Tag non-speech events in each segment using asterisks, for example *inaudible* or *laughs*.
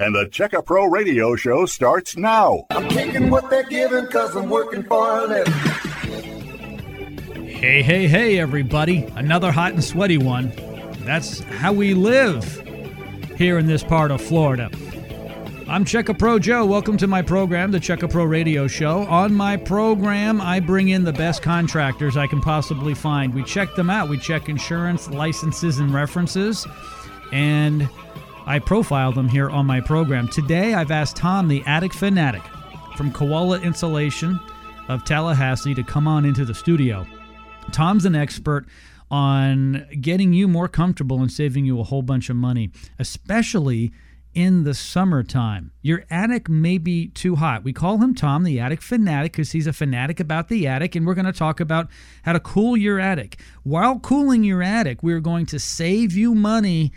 And the Checka Pro Radio Show starts now. I'm taking what they're giving because I'm working for a living. Hey, hey, hey, everybody. Another hot and sweaty one. That's how we live here in this part of Florida. I'm Checka Pro Joe. Welcome to my program, the Checka Pro Radio Show. On my program, I bring in the best contractors I can possibly find. We check them out. We check insurance, licenses, and references. And I profile them here on my program. Today, I've asked Tom, the attic fanatic from Koala Insulation of Tallahassee, to come on into the studio. Tom's an expert on getting you more comfortable and saving you a whole bunch of money, especially in the summertime. Your attic may be too hot. We call him Tom, the attic fanatic, because he's a fanatic about the attic, and we're going to talk about how to cool your attic. While cooling your attic, we're going to save you money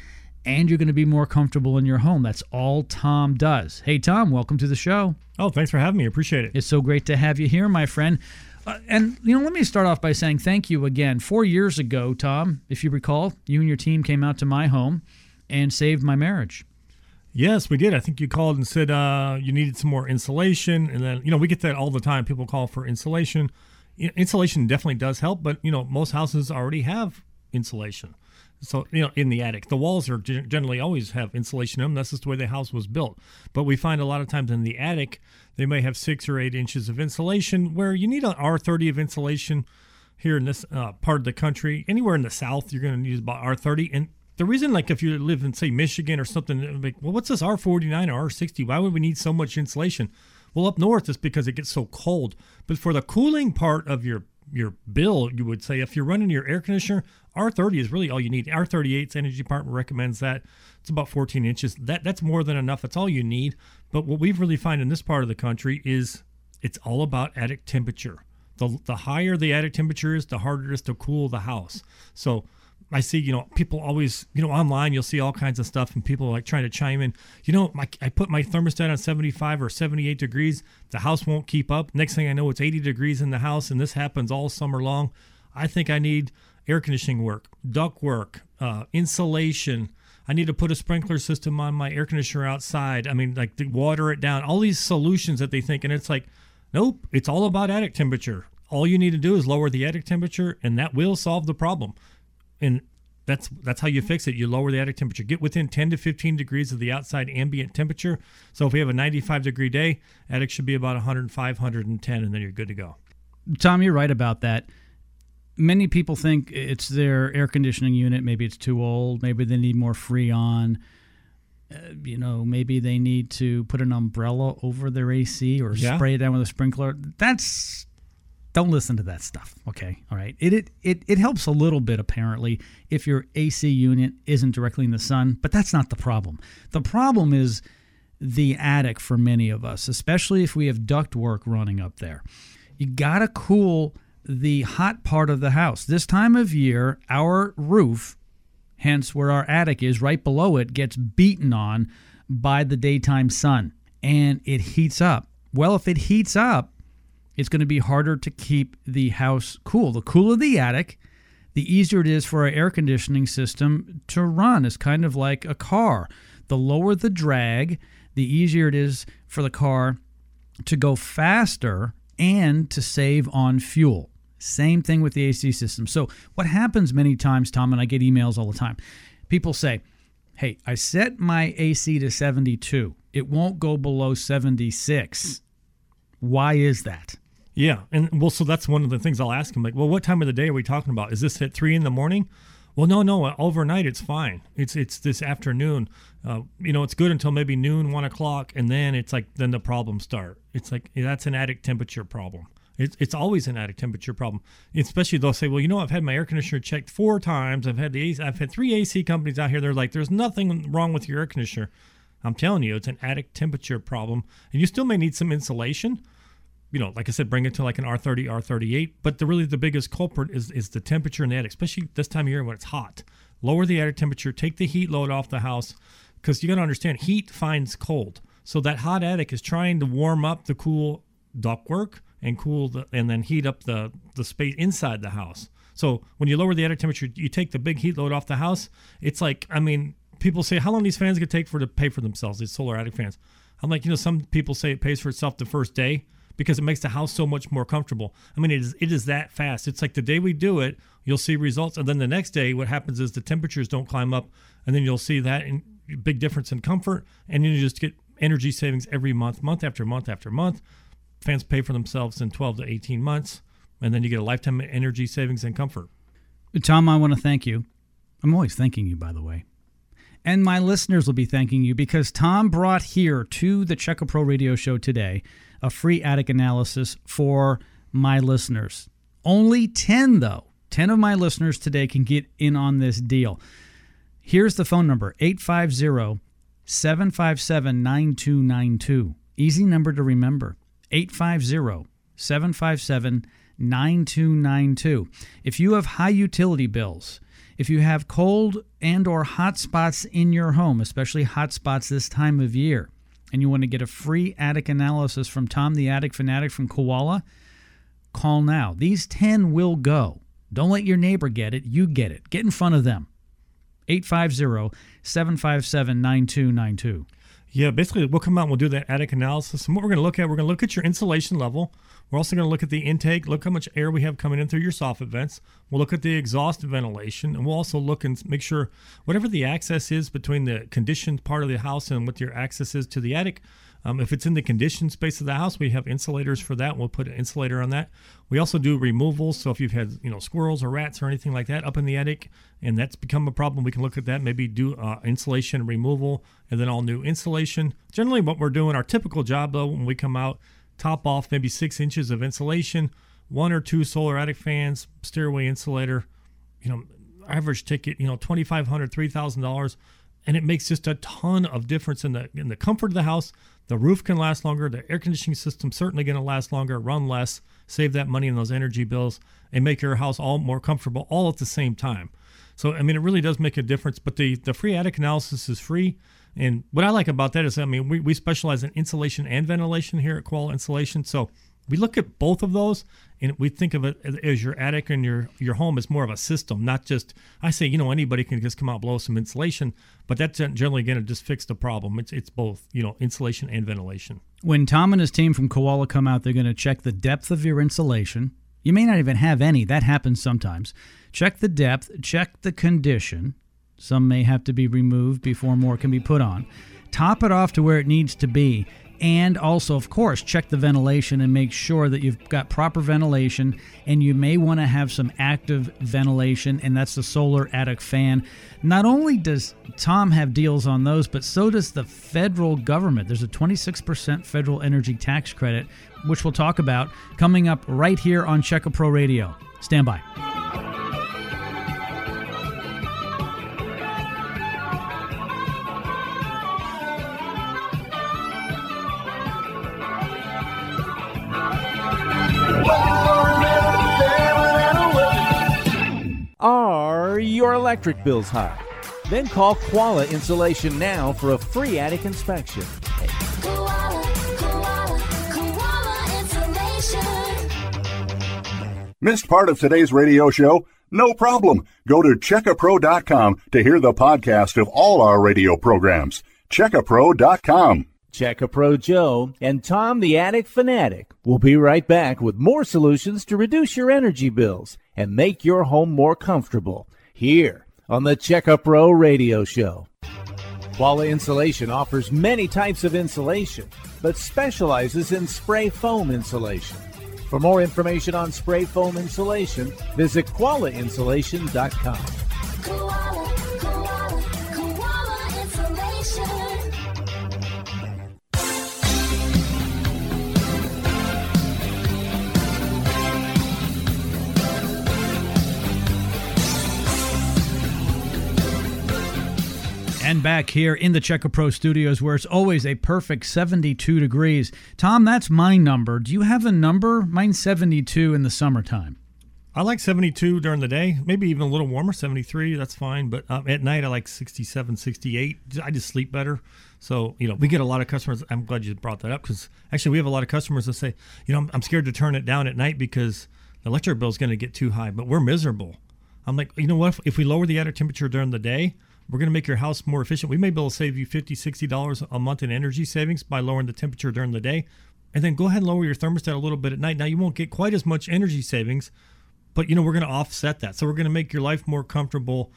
and you're going to be more comfortable in your home. That's all Tom does. Hey, Tom, welcome to the show. Oh, thanks for having me. Appreciate it. It's so great to have you here, my friend. Uh, and you know, let me start off by saying thank you again. Four years ago, Tom, if you recall, you and your team came out to my home and saved my marriage. Yes, we did. I think you called and said uh, you needed some more insulation, and then you know we get that all the time. People call for insulation. Insulation definitely does help, but you know most houses already have insulation. So you know, in the attic, the walls are generally always have insulation in them. That's just the way the house was built. But we find a lot of times in the attic, they may have six or eight inches of insulation, where you need an R30 of insulation. Here in this uh, part of the country, anywhere in the South, you're going to use about R30. And the reason, like if you live in say Michigan or something, like, well, what's this R49 or R60? Why would we need so much insulation? Well, up north, it's because it gets so cold. But for the cooling part of your your bill, you would say if you're running your air conditioner, R30 is really all you need. R38's Energy Department recommends that. It's about 14 inches. That that's more than enough. That's all you need. But what we've really find in this part of the country is it's all about attic temperature. The the higher the attic temperature is, the harder it is to cool the house. So I see, you know, people always, you know, online you'll see all kinds of stuff and people are like trying to chime in. You know, my, I put my thermostat on 75 or 78 degrees. The house won't keep up. Next thing I know, it's 80 degrees in the house, and this happens all summer long. I think I need air conditioning work, duct work, uh, insulation. I need to put a sprinkler system on my air conditioner outside. I mean, like water it down. All these solutions that they think, and it's like, nope, it's all about attic temperature. All you need to do is lower the attic temperature, and that will solve the problem and that's that's how you fix it. You lower the attic temperature. Get within 10 to 15 degrees of the outside ambient temperature. So if we have a 95 degree day, attic should be about 105, 110, and then you're good to go. Tom, you're right about that. Many people think it's their air conditioning unit. Maybe it's too old. Maybe they need more freon. Uh, you know, maybe they need to put an umbrella over their AC or yeah. spray it down with a sprinkler. That's don't listen to that stuff. Okay, all right. It, it it it helps a little bit apparently if your AC unit isn't directly in the sun, but that's not the problem. The problem is the attic for many of us, especially if we have duct work running up there. You gotta cool the hot part of the house. This time of year, our roof, hence where our attic is, right below it, gets beaten on by the daytime sun and it heats up. Well, if it heats up, it's going to be harder to keep the house cool. The cooler the attic, the easier it is for our air conditioning system to run. It's kind of like a car. The lower the drag, the easier it is for the car to go faster and to save on fuel. Same thing with the AC system. So, what happens many times, Tom, and I get emails all the time, people say, Hey, I set my AC to 72. It won't go below 76. Why is that? Yeah, and well, so that's one of the things I'll ask him. Like, well, what time of the day are we talking about? Is this at three in the morning? Well, no, no. Overnight, it's fine. It's it's this afternoon. Uh, you know, it's good until maybe noon, one o'clock, and then it's like then the problems start. It's like that's an attic temperature problem. It's it's always an attic temperature problem. Especially they'll say, well, you know, I've had my air conditioner checked four times. I've had the AC, I've had three AC companies out here. They're like, there's nothing wrong with your air conditioner. I'm telling you, it's an attic temperature problem, and you still may need some insulation you know, like I said, bring it to like an R30, R38. But the really the biggest culprit is is the temperature in the attic, especially this time of year when it's hot. Lower the attic temperature, take the heat load off the house, because you got to understand heat finds cold. So that hot attic is trying to warm up the cool ductwork and cool the and then heat up the the space inside the house. So when you lower the attic temperature, you take the big heat load off the house. It's like I mean, people say, how long these fans gonna take for to pay for themselves? These solar attic fans. I'm like, you know, some people say it pays for itself the first day because it makes the house so much more comfortable. I mean, it is it is that fast. It's like the day we do it, you'll see results, and then the next day, what happens is the temperatures don't climb up, and then you'll see that in, big difference in comfort, and you just get energy savings every month, month after month after month. Fans pay for themselves in 12 to 18 months, and then you get a lifetime of energy savings and comfort. Tom, I want to thank you. I'm always thanking you, by the way. And my listeners will be thanking you because Tom brought here to the Check A Pro radio show today a free attic analysis for my listeners. Only 10, though. 10 of my listeners today can get in on this deal. Here's the phone number 850 757 9292. Easy number to remember 850 757 9292. If you have high utility bills, if you have cold and or hot spots in your home, especially hot spots this time of year, and you want to get a free attic analysis from Tom the Attic Fanatic from Koala, call now. These 10 will go. Don't let your neighbor get it, you get it. Get in front of them. 850 757 9292. Yeah, basically, we'll come out and we'll do that attic analysis. And what we're going to look at, we're going to look at your insulation level. We're also going to look at the intake, look how much air we have coming in through your soffit vents. We'll look at the exhaust ventilation, and we'll also look and make sure whatever the access is between the conditioned part of the house and what your access is to the attic, um, if it's in the conditioned space of the house, we have insulators for that. We'll put an insulator on that. We also do removals. So if you've had you know squirrels or rats or anything like that up in the attic, and that's become a problem, we can look at that. Maybe do uh, insulation removal and then all new insulation. Generally, what we're doing, our typical job though, when we come out, top off maybe six inches of insulation, one or two solar attic fans, stairway insulator. You know, average ticket, you know, twenty five hundred, three thousand dollars and it makes just a ton of difference in the in the comfort of the house. The roof can last longer. The air conditioning system certainly going to last longer, run less, save that money in those energy bills, and make your house all more comfortable all at the same time. So I mean, it really does make a difference. But the the free attic analysis is free. And what I like about that is, I mean, we, we specialize in insulation and ventilation here at Koala Insulation. So we look at both of those and we think of it as your attic and your your home as more of a system not just i say you know anybody can just come out blow some insulation but that's generally going to just fix the problem. It's it's both you know insulation and ventilation. When tom and his team from koala come out they're going to check the depth of your insulation. You may not even have any that happens sometimes. Check the depth check the condition. Some may have to be removed before more can be put on. Top it off to where it needs to be and also, of course, check the ventilation and make sure that you've got proper ventilation. And you may want to have some active ventilation, and that's the solar attic fan. Not only does Tom have deals on those, but so does the federal government. There's a 26% federal energy tax credit, which we'll talk about coming up right here on Check A Pro Radio. Stand by. Are your electric bills high? Then call Koala Insulation now for a free attic inspection. Koala, koala, koala insulation. Missed part of today's radio show? No problem. Go to checkapro.com to hear the podcast of all our radio programs. Checkapro.com. Check a Pro Joe and Tom the Attic Fanatic will be right back with more solutions to reduce your energy bills and make your home more comfortable here on the Check A Pro Radio Show. Koala Insulation offers many types of insulation, but specializes in spray foam insulation. For more information on spray foam insulation, visit koalainsulation.com. Koala, koala, And back here in the Check A Pro studios where it's always a perfect 72 degrees. Tom, that's my number. Do you have a number? Mine's 72 in the summertime. I like 72 during the day, maybe even a little warmer, 73, that's fine. But um, at night, I like 67, 68. I just sleep better. So, you know, we get a lot of customers. I'm glad you brought that up because actually, we have a lot of customers that say, you know, I'm, I'm scared to turn it down at night because the electric bill is going to get too high, but we're miserable. I'm like, you know what? If, if we lower the attic temperature during the day, We're going to make your house more efficient. We may be able to save you $50, $60 a month in energy savings by lowering the temperature during the day. And then go ahead and lower your thermostat a little bit at night. Now, you won't get quite as much energy savings, but you know, we're going to offset that. So we're going to make your life more comfortable,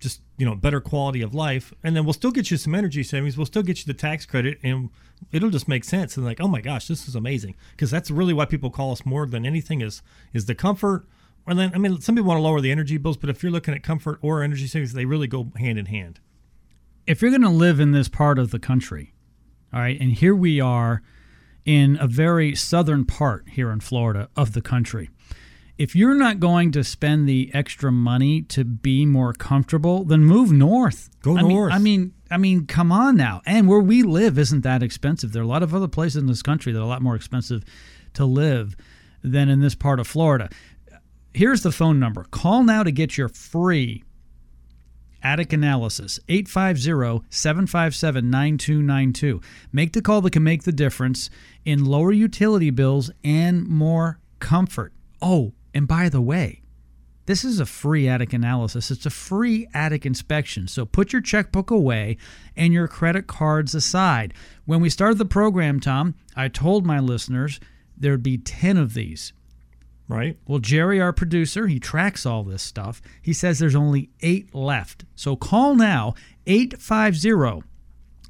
just, you know, better quality of life. And then we'll still get you some energy savings. We'll still get you the tax credit and it'll just make sense. And like, oh my gosh, this is amazing. Because that's really why people call us more than anything is is the comfort. And then, I mean, some people want to lower the energy bills, but if you're looking at comfort or energy savings, they really go hand in hand. if you're going to live in this part of the country, all right, and here we are in a very southern part here in Florida of the country. If you're not going to spend the extra money to be more comfortable, then move north. Go I mean- north. I mean, I mean, come on now. And where we live isn't that expensive. There are a lot of other places in this country that are a lot more expensive to live than in this part of Florida. Here's the phone number. Call now to get your free Attic Analysis, 850 757 9292. Make the call that can make the difference in lower utility bills and more comfort. Oh, and by the way, this is a free attic analysis. It's a free attic inspection. So put your checkbook away and your credit cards aside. When we started the program, Tom, I told my listeners there'd be 10 of these. Right? Well, Jerry, our producer, he tracks all this stuff. He says there's only eight left. So call now 850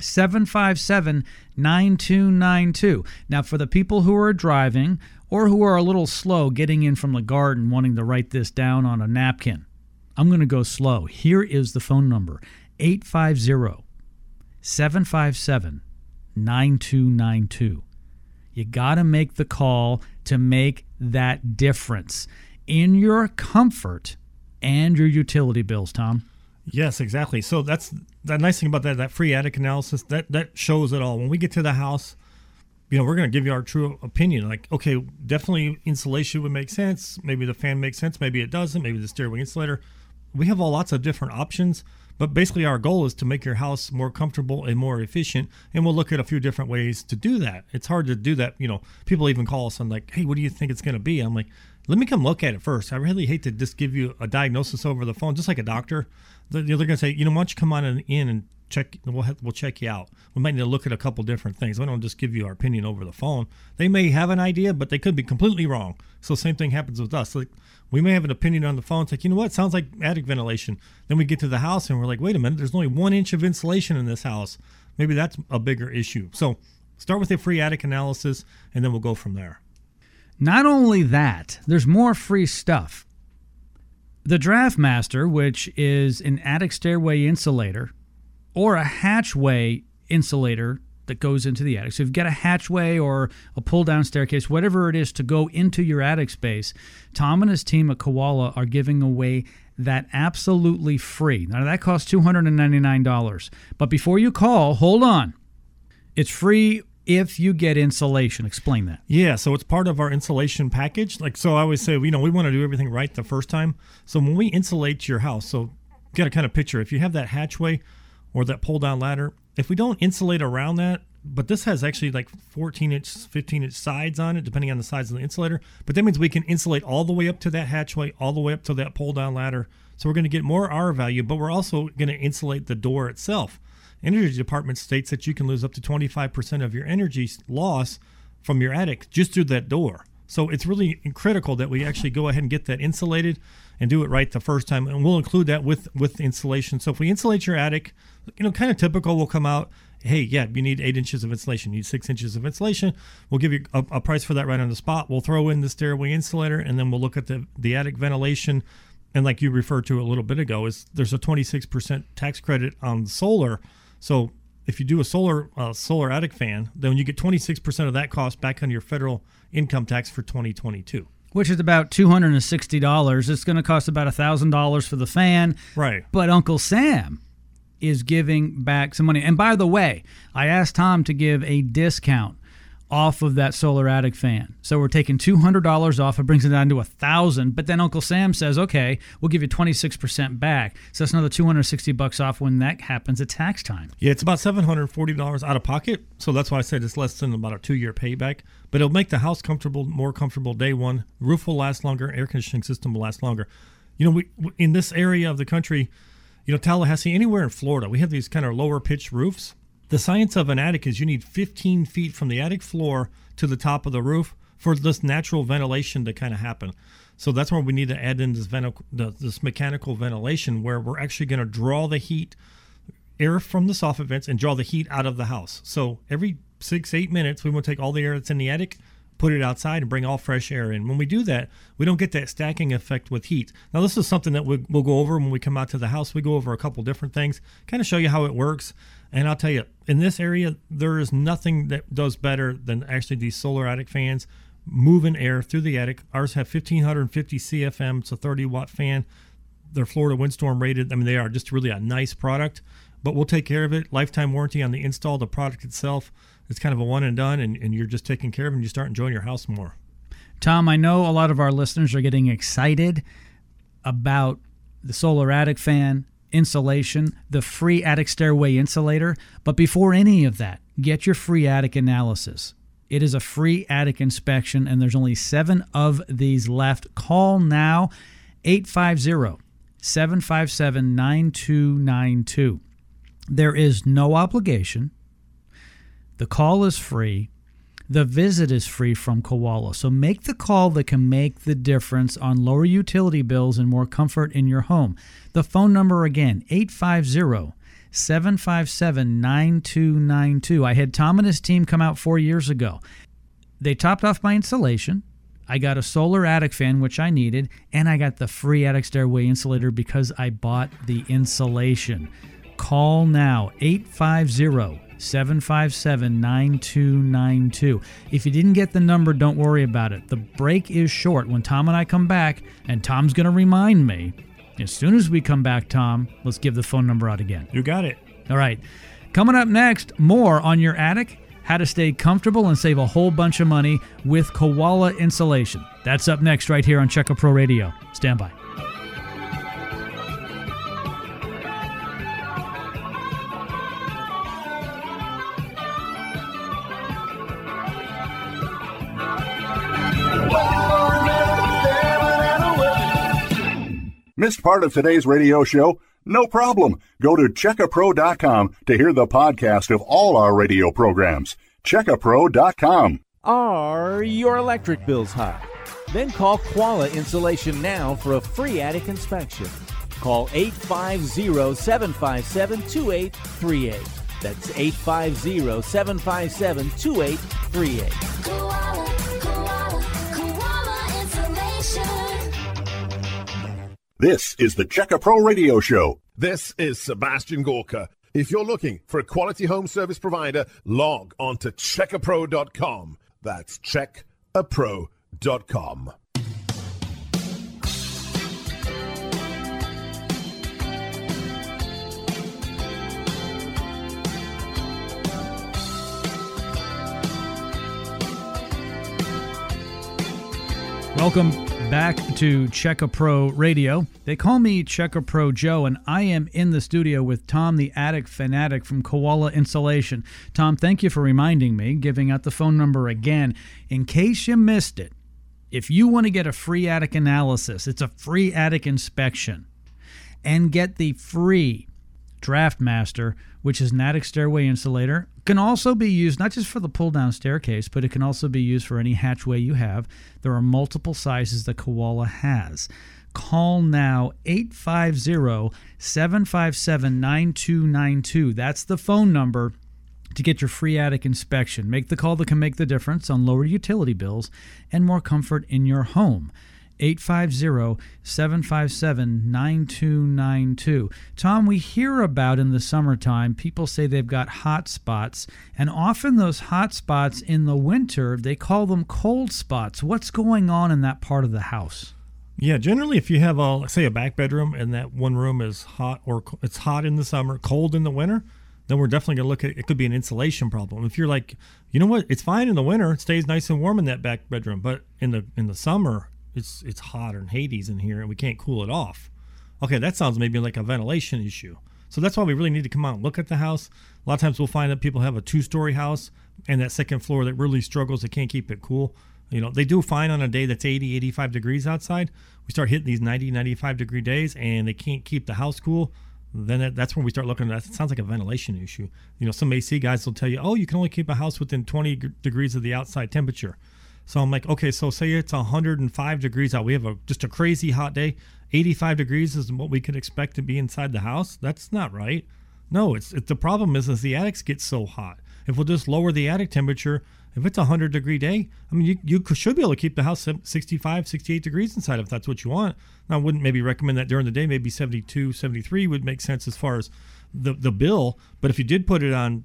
757 9292. Now, for the people who are driving or who are a little slow getting in from the garden wanting to write this down on a napkin, I'm going to go slow. Here is the phone number 850 757 9292. You got to make the call to make that difference in your comfort and your utility bills, Tom. Yes, exactly. So that's the nice thing about that that free attic analysis that that shows it all. When we get to the house, you know, we're going to give you our true opinion. Like, okay, definitely insulation would make sense. Maybe the fan makes sense. Maybe it doesn't. Maybe the stairway insulator. We have all lots of different options. But basically, our goal is to make your house more comfortable and more efficient. And we'll look at a few different ways to do that. It's hard to do that. You know, people even call us and like, hey, what do you think it's going to be? I'm like, let me come look at it first. I really hate to just give you a diagnosis over the phone, just like a doctor. They're, going to say, you know, why don't you come on in and check? We'll have, we'll check you out. We might need to look at a couple different things. We don't just give you our opinion over the phone. They may have an idea, but they could be completely wrong. So same thing happens with us. Like we may have an opinion on the phone. It's like, you know what? Sounds like attic ventilation. Then we get to the house and we're like, wait a minute. There's only one inch of insulation in this house. Maybe that's a bigger issue. So start with a free attic analysis, and then we'll go from there. Not only that, there's more free stuff. The Draft Master, which is an attic stairway insulator or a hatchway insulator that goes into the attic. So you've got a hatchway or a pull down staircase, whatever it is to go into your attic space, Tom and his team at Koala are giving away that absolutely free. Now that costs $299. But before you call, hold on. It's free if you get insulation. Explain that. Yeah, so it's part of our insulation package. Like, so I always say, you know, we want to do everything right the first time. So when we insulate your house, so you got to kind of picture if you have that hatchway or that pull down ladder, if we don't insulate around that, but this has actually like 14 inch, 15 inch sides on it, depending on the size of the insulator. But that means we can insulate all the way up to that hatchway, all the way up to that pull down ladder. So we're going to get more R value, but we're also going to insulate the door itself. Energy Department states that you can lose up to 25% of your energy loss from your attic just through that door. So it's really critical that we actually go ahead and get that insulated and do it right the first time. And we'll include that with with insulation. So if we insulate your attic, you know, kind of typical we'll come out. Hey, yeah, you need eight inches of insulation. You need six inches of insulation. We'll give you a, a price for that right on the spot. We'll throw in the stairway insulator, and then we'll look at the the attic ventilation. And like you referred to a little bit ago, is there's a 26% tax credit on solar. So if you do a solar uh, solar attic fan, then you get 26% of that cost back on your federal income tax for 2022. which is about two hundred and sixty dollars. It's going to cost about thousand dollars for the fan, Right. but Uncle Sam is giving back some money. And by the way, I asked Tom to give a discount off of that solar attic fan. So we're taking two hundred dollars off. It brings it down to a thousand. But then Uncle Sam says, "Okay, we'll give you twenty six percent back." So that's another two hundred sixty bucks off when that happens at tax time. Yeah, it's about $740 out of pocket. So that's why I said it's less than about a two year payback. But it'll make the house comfortable, more comfortable day one. Roof will last longer. Air conditioning system will last longer. You know, we in this area of the country, you know, Tallahassee, anywhere in Florida, we have these kind of lower pitched roofs. The science of an attic is you need 15 feet from the attic floor to the top of the roof for this natural ventilation to kind of happen. So that's where we need to add in this, this mechanical ventilation where we're actually going to draw the heat, air from the soffit vents, and draw the heat out of the house. So every six, eight minutes, we want to take all the air that's in the attic, put it outside, and bring all fresh air in. When we do that, we don't get that stacking effect with heat. Now, this is something that we, we'll go over when we come out to the house. We go over a couple different things, kind of show you how it works. And I'll tell you, in this area, there is nothing that does better than actually these solar attic fans moving air through the attic. Ours have 1550 CFM. It's a 30 watt fan. They're Florida windstorm rated. I mean, they are just really a nice product, but we'll take care of it. Lifetime warranty on the install. The product itself is kind of a one and done, and, and you're just taking care of it and you start enjoying your house more. Tom, I know a lot of our listeners are getting excited about the solar attic fan, insulation, the free attic stairway insulator. But before any of that, get your free attic analysis. It is a free attic inspection, and there's only seven of these left. Call now 850 757 9292. There is no obligation. The call is free. The visit is free from Koala. So make the call that can make the difference on lower utility bills and more comfort in your home. The phone number again, 850 757 9292. I had Tom and his team come out four years ago. They topped off my insulation. I got a solar attic fan, which I needed, and I got the free attic stairway insulator because I bought the insulation. Call now 850 757 9292. If you didn't get the number, don't worry about it. The break is short. When Tom and I come back, and Tom's going to remind me, as soon as we come back, Tom, let's give the phone number out again. You got it. All right. Coming up next, more on your attic, how to stay comfortable and save a whole bunch of money with Koala insulation. That's up next right here on Check A Pro Radio. Stand by. Missed part of today's radio show? No problem. Go to checkapro.com to hear the podcast of all our radio programs. Checkapro.com. Are your electric bills high? Then call Koala Insulation now for a free attic inspection. Call 850 757 2838. That's 850 757 2838. Koala, koala, koala insulation. This is the Checka Pro Radio Show. This is Sebastian Gorka. If you're looking for a quality home service provider, log on to checkapro.com. That's checkapro.com. Welcome back to Checka Pro Radio. They call me Checka Pro Joe, and I am in the studio with Tom, the attic fanatic from Koala Insulation. Tom, thank you for reminding me, giving out the phone number again. In case you missed it, if you want to get a free attic analysis, it's a free attic inspection, and get the free Draft Master, which is an attic stairway insulator, can also be used not just for the pull down staircase, but it can also be used for any hatchway you have. There are multiple sizes that Koala has. Call now 850 757 9292. That's the phone number to get your free attic inspection. Make the call that can make the difference on lower utility bills and more comfort in your home. 850 757 9292. Tom, we hear about in the summertime, people say they've got hot spots, and often those hot spots in the winter, they call them cold spots. What's going on in that part of the house? Yeah, generally, if you have a say a back bedroom and that one room is hot or it's hot in the summer, cold in the winter, then we're definitely gonna look at it. Could be an insulation problem. If you're like, you know what, it's fine in the winter, it stays nice and warm in that back bedroom, but in the in the summer, it's it's hot and Hades in here, and we can't cool it off. Okay, that sounds maybe like a ventilation issue. So that's why we really need to come out and look at the house. A lot of times we'll find that people have a two-story house and that second floor that really struggles. They can't keep it cool. You know, they do fine on a day that's 80, 85 degrees outside. We start hitting these 90, 95 degree days and they can't keep the house cool. then that, that's when we start looking at that. It sounds like a ventilation issue. You know, some AC guys will tell you, oh, you can only keep a house within 20 g- degrees of the outside temperature. So I'm like, okay, so say it's 105 degrees out. We have a just a crazy hot day. 85 degrees is what we could expect to be inside the house. That's not right. No, it's, it's the problem is as the attics get so hot. If we'll just lower the attic temperature, if it's a 100 degree day, I mean, you, you should be able to keep the house 65, 68 degrees inside if that's what you want. Now, I wouldn't maybe recommend that during the day. Maybe 72, 73 would make sense as far as the, the bill. But if you did put it on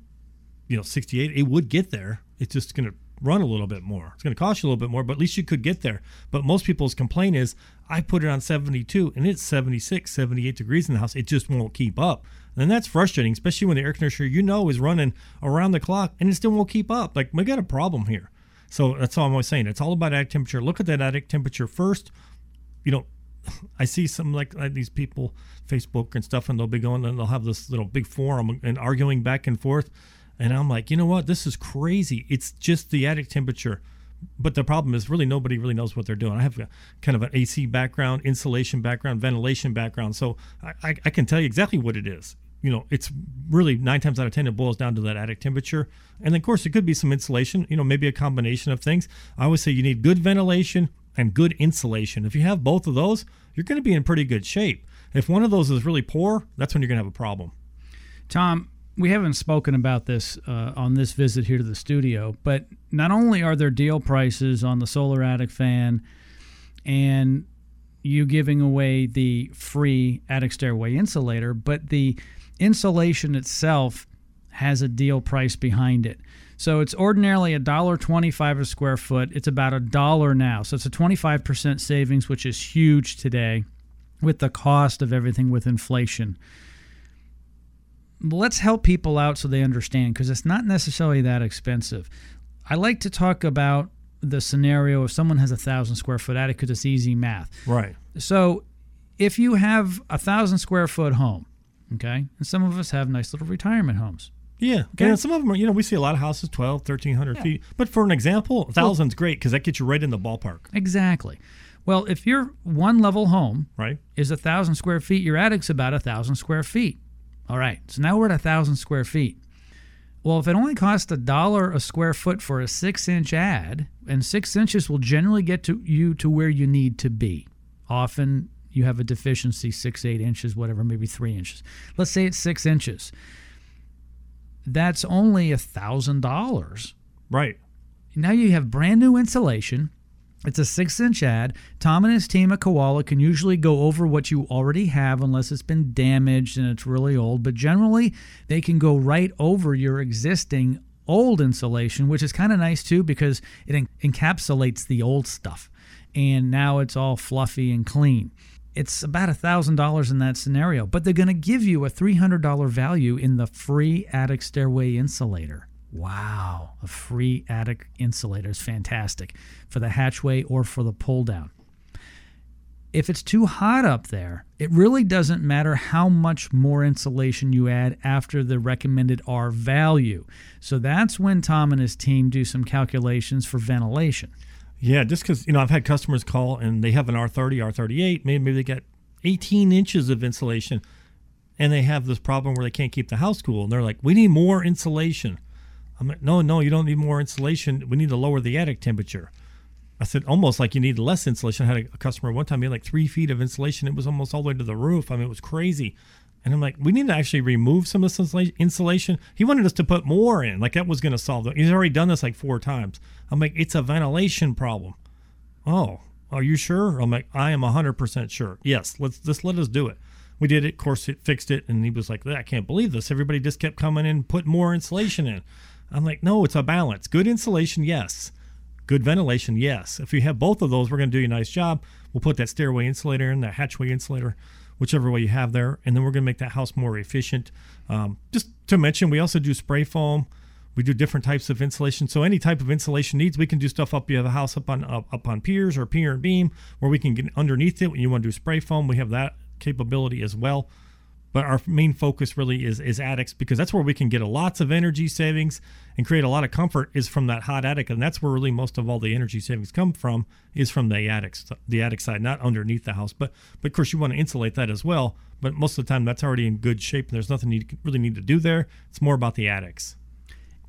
you know 68 it would get there it's just going to run a little bit more. It's going to cost you a little bit more but at least you could get there. But most people's complaint is i put it on 72 and it's 76 78 degrees in the house. It just won't keep up. And that's frustrating especially when the air conditioner you know is running around the clock and it still won't keep up. Like we got a problem here. So that's all i'm always saying. It's all about attic temperature. Look at that attic temperature first. You know, *laughs* I see some like, like these people, Facebook and stuff, and they'll be going and they'll have this little big forum and arguing back and forth. And I'm like, you know what? This is crazy. It's just the attic temperature. But the problem is, really, nobody really knows what they're doing. I have a, kind of an AC background, insulation background, ventilation background. So I, I, I can tell you exactly what it is. You know, it's really nine times out of 10, it boils down to that attic temperature. And then, of course, it could be some insulation, you know, maybe a combination of things. I always say you need good ventilation and good insulation. If you have both of those, you're going to be in pretty good shape. If one of those is really poor, that's when you're going to have a problem. Tom, we haven't spoken about this uh, on this visit here to the studio, but not only are there deal prices on the solar attic fan and you giving away the free attic stairway insulator, but the insulation itself has a deal price behind it. So it's ordinarily a dollar twenty-five a square foot. It's about a dollar now. So it's a twenty-five percent savings, which is huge today, with the cost of everything with inflation let's help people out so they understand because it's not necessarily that expensive. I like to talk about the scenario if someone has a thousand square foot attic because it's easy math. Right. So if you have a thousand square foot home, okay, and some of us have nice little retirement homes. Yeah. Okay. And some of them are, you know, we see a lot of houses 12, 1300 feet. But for an example, a thousand's great because that gets you right in the ballpark, Exactly. Well, if your one level home right? is a thousand square feet, your attic's about a thousand square feet. All right, so now we're at a thousand square feet. Well, if it only costs a dollar a square foot for a six inch ad, and six inches will generally get to you to where you need to be. Often you have a deficiency six, eight inches, whatever, maybe three inches. Let's say it's six inches. That's only a thousand dollars Right. now you have brand new insulation. It's a six inch ad. Tom and his team at Koala can usually go over what you already have unless it's been damaged and it's really old, but generally they can go right over your existing old insulation, which is kind of nice too because it en- encapsulates the old stuff. And now it's all fluffy and clean. It's about a thousand dollars in that scenario, but they're going to give you a three hundred dollar value in the free attic stairway insulator. Wow, a free attic insulator is fantastic for the hatchway or for the pull down. If it's too hot up there, it really doesn't matter how much more insulation you add after the recommended R value. So that's when Tom and his team do some calculations for ventilation. Yeah, just because you know I've had customers call and they have an R30, R38, maybe, maybe they got 18 inches of insulation, and they have this problem where they can't keep the house cool, and they're like, "We need more insulation." I'm like, "No, no, you don't need more insulation. We need to lower the attic temperature." I said, "Almost like you need less insulation." I had a, customer one time, he had like three feet of insulation. It was almost all the way to the roof. I mean, it was crazy. And I'm like, we need to actually remove some of this insulation. He wanted us to put more in, like that was going to solve it. He's already done this like four times. I'm like, it's a ventilation problem. Oh, are you sure? I'm like, I am 100% sure. Yes, let's just let us do it. We did it. Of course, it fixed it. And he was like, I can't believe this. Everybody just kept coming in, putting more insulation in. I'm like, no, it's a balance. Good insulation, yes. Good ventilation, yes. If you have both of those, we're going to do you a nice job. We'll put that stairway insulator in, that hatchway insulator, whichever way you have there, and then we're going to make that house more efficient. Um, just to mention, we also do spray foam. We do different types of insulation. So any type of insulation needs, we can do stuff up. You have a house up on up, up on piers or pier and beam, where we can get underneath it. When you want to do spray foam, we have that capability as well. But our main focus really is is attics because that's where we can get a lots of energy savings and create a lot of comfort is from that hot attic, and that's where really most of all the energy savings come from is from the attics, the attic side, not underneath the house. But but of course you want to insulate that as well. but most of the time that's already in good shape and there's nothing you really need to do there. It's more about the attics.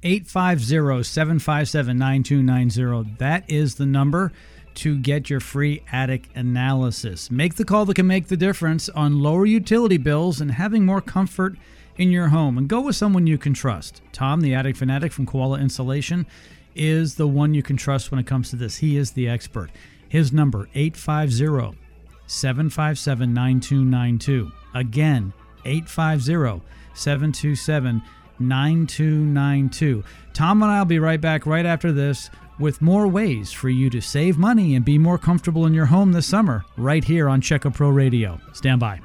850-757-9290. That is the number to get your free attic analysis. Make the call that can make the difference on lower utility bills and having more comfort in your home. And go with someone you can trust. Tom, the attic fanatic from Koala Insulation, is the one you can trust when it comes to this. He is the expert. His number 850 757 9292. Again, 850 727 9292. Tom and I will be right back right after this with more ways for you to save money and be more comfortable in your home this summer, right here on Check A Pro Radio. Stand by.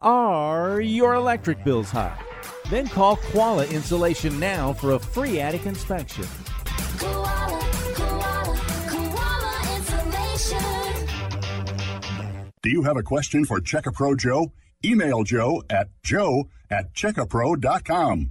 Are your electric bills high? Then call Koala Insulation now for a free attic inspection. Koala, koala, koala insulation. Do you have a question for Checkapro Joe? Email Joe at joe at checkapro.com.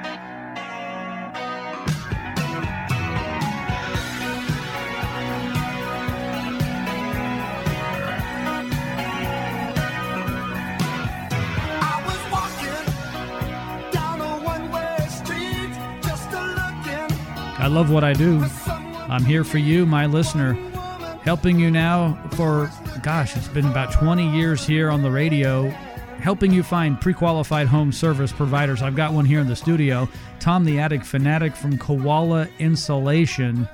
I love what I do. I'm here for you, my listener, helping you now for, gosh, it's been about 20 years here on the radio, helping you find pre qualified home service providers. I've got one here in the studio, Tom the Attic Fanatic from Koala Insulation.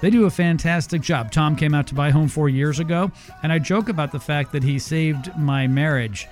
They do a fantastic job. Tom came out to buy home four years ago, and I joke about the fact that he saved my marriage.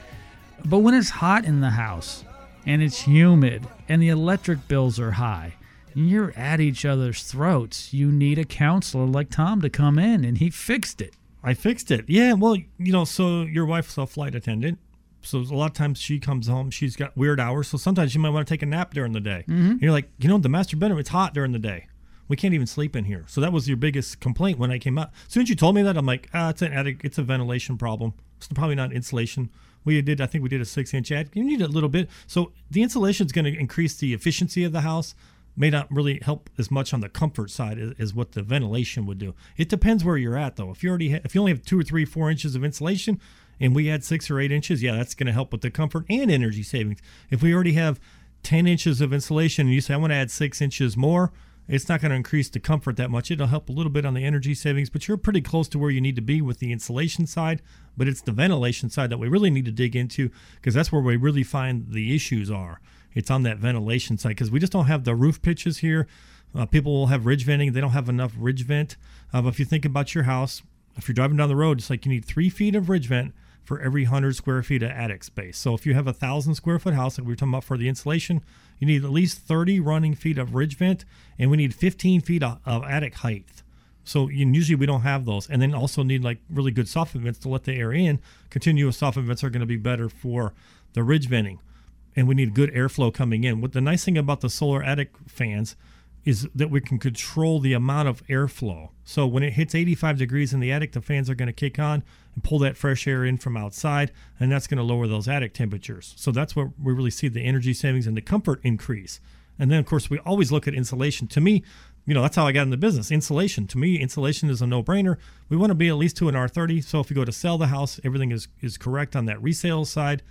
But when it's hot in the house and it's humid and the electric bills are high, you're at each other's throats, you need a counselor like Tom to come in, and he fixed it. I fixed it. Yeah, well, you know, so your wife's a flight attendant. So a lot of times she comes home, she's got weird hours. So sometimes you might want to take a nap during the day. And you're like, you know, the master bedroom, it's hot during the day. We can't even sleep in here. So that was your biggest complaint when I came out. As soon as you told me that, I'm like, ah, it's an attic, it's a ventilation problem. It's probably not insulation. We did, I think we did a six inch attic. You need a little bit. So the insulation is going to increase the efficiency of the house. May not really help as much on the comfort side as, as what the ventilation would do. It depends where you're at, though. If you already ha- if you only have two or three, four inches of insulation, and we had six or eight inches, yeah, that's going to help with the comfort and energy savings. If we already have 10 inches of insulation and you say, I want to add six inches more, it's not going to increase the comfort that much. It'll help a little bit on the energy savings, but you're pretty close to where you need to be with the insulation side. But it's the ventilation side that we really need to dig into because that's where we really find the issues are. It's on that ventilation side because we just don't have the roof pitches here. Uh, people will have ridge venting, they don't have enough ridge vent. Uh, if you think about your house, if you're driving down the road, it's like you need three feet of ridge vent for every 100 square feet of attic space. So if you have a thousand square foot house, like we were talking about for the insulation, you need at least 30 running feet of ridge vent, and we need 15 feet of, of attic height. So usually we don't have those, and then also need like really good soffit vents to let the air in. Continuous soffit vents are going to be better for the ridge venting, and we need good airflow coming in. What the nice thing about the solar attic fans is that we can control the amount of airflow. So when it hits 85 degrees in the attic, the fans are going to kick on and pull that fresh air in from outside, and that's going to lower those attic temperatures. So that's where we really see the energy savings and the comfort increase. And then, of course, we always look at insulation. To me, you know, that's how I got in the business. Insulation. To me, insulation is a no-brainer. We want to be at least to an R30. So if you go to sell the house, everything is is correct on that resale side,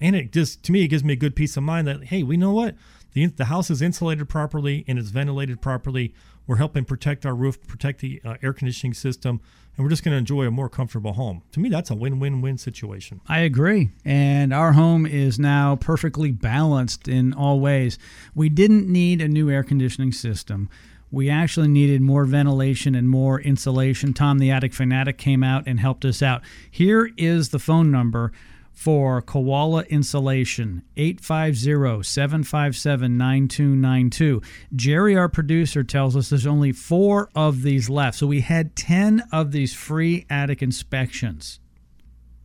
and it just to me it gives me a good peace of mind that hey, we know what the the house is insulated properly and it's ventilated properly. We're helping protect our roof, protect the uh, air conditioning system, and we're just going to enjoy a more comfortable home. To me, that's a win-win-win situation. I agree. And our home is now perfectly balanced in all ways. We didn't need a new air conditioning system. We actually needed more ventilation and more insulation. Tom, the Attic Fanatic, came out and helped us out. Here is the phone number for Koala Insulation, 850-757-9292. Jerry, our producer, tells us there's only four of these left. So we had 10 of these free attic inspections.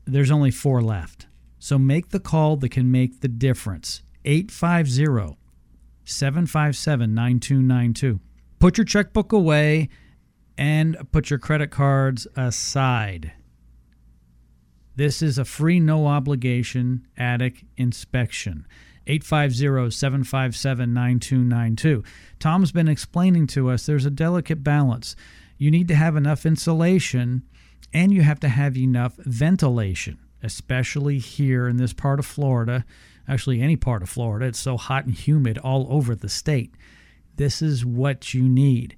There's only four left. So make the call that can make the difference. 850 757 9292. Put your checkbook away and put your credit cards aside. This is a free, no obligation attic inspection. 850 757 9292. Tom's been explaining to us there's a delicate balance. You need to have enough insulation and you have to have enough ventilation, especially here in this part of Florida. Actually, any part of Florida. It's so hot and humid all over the state. This is what you need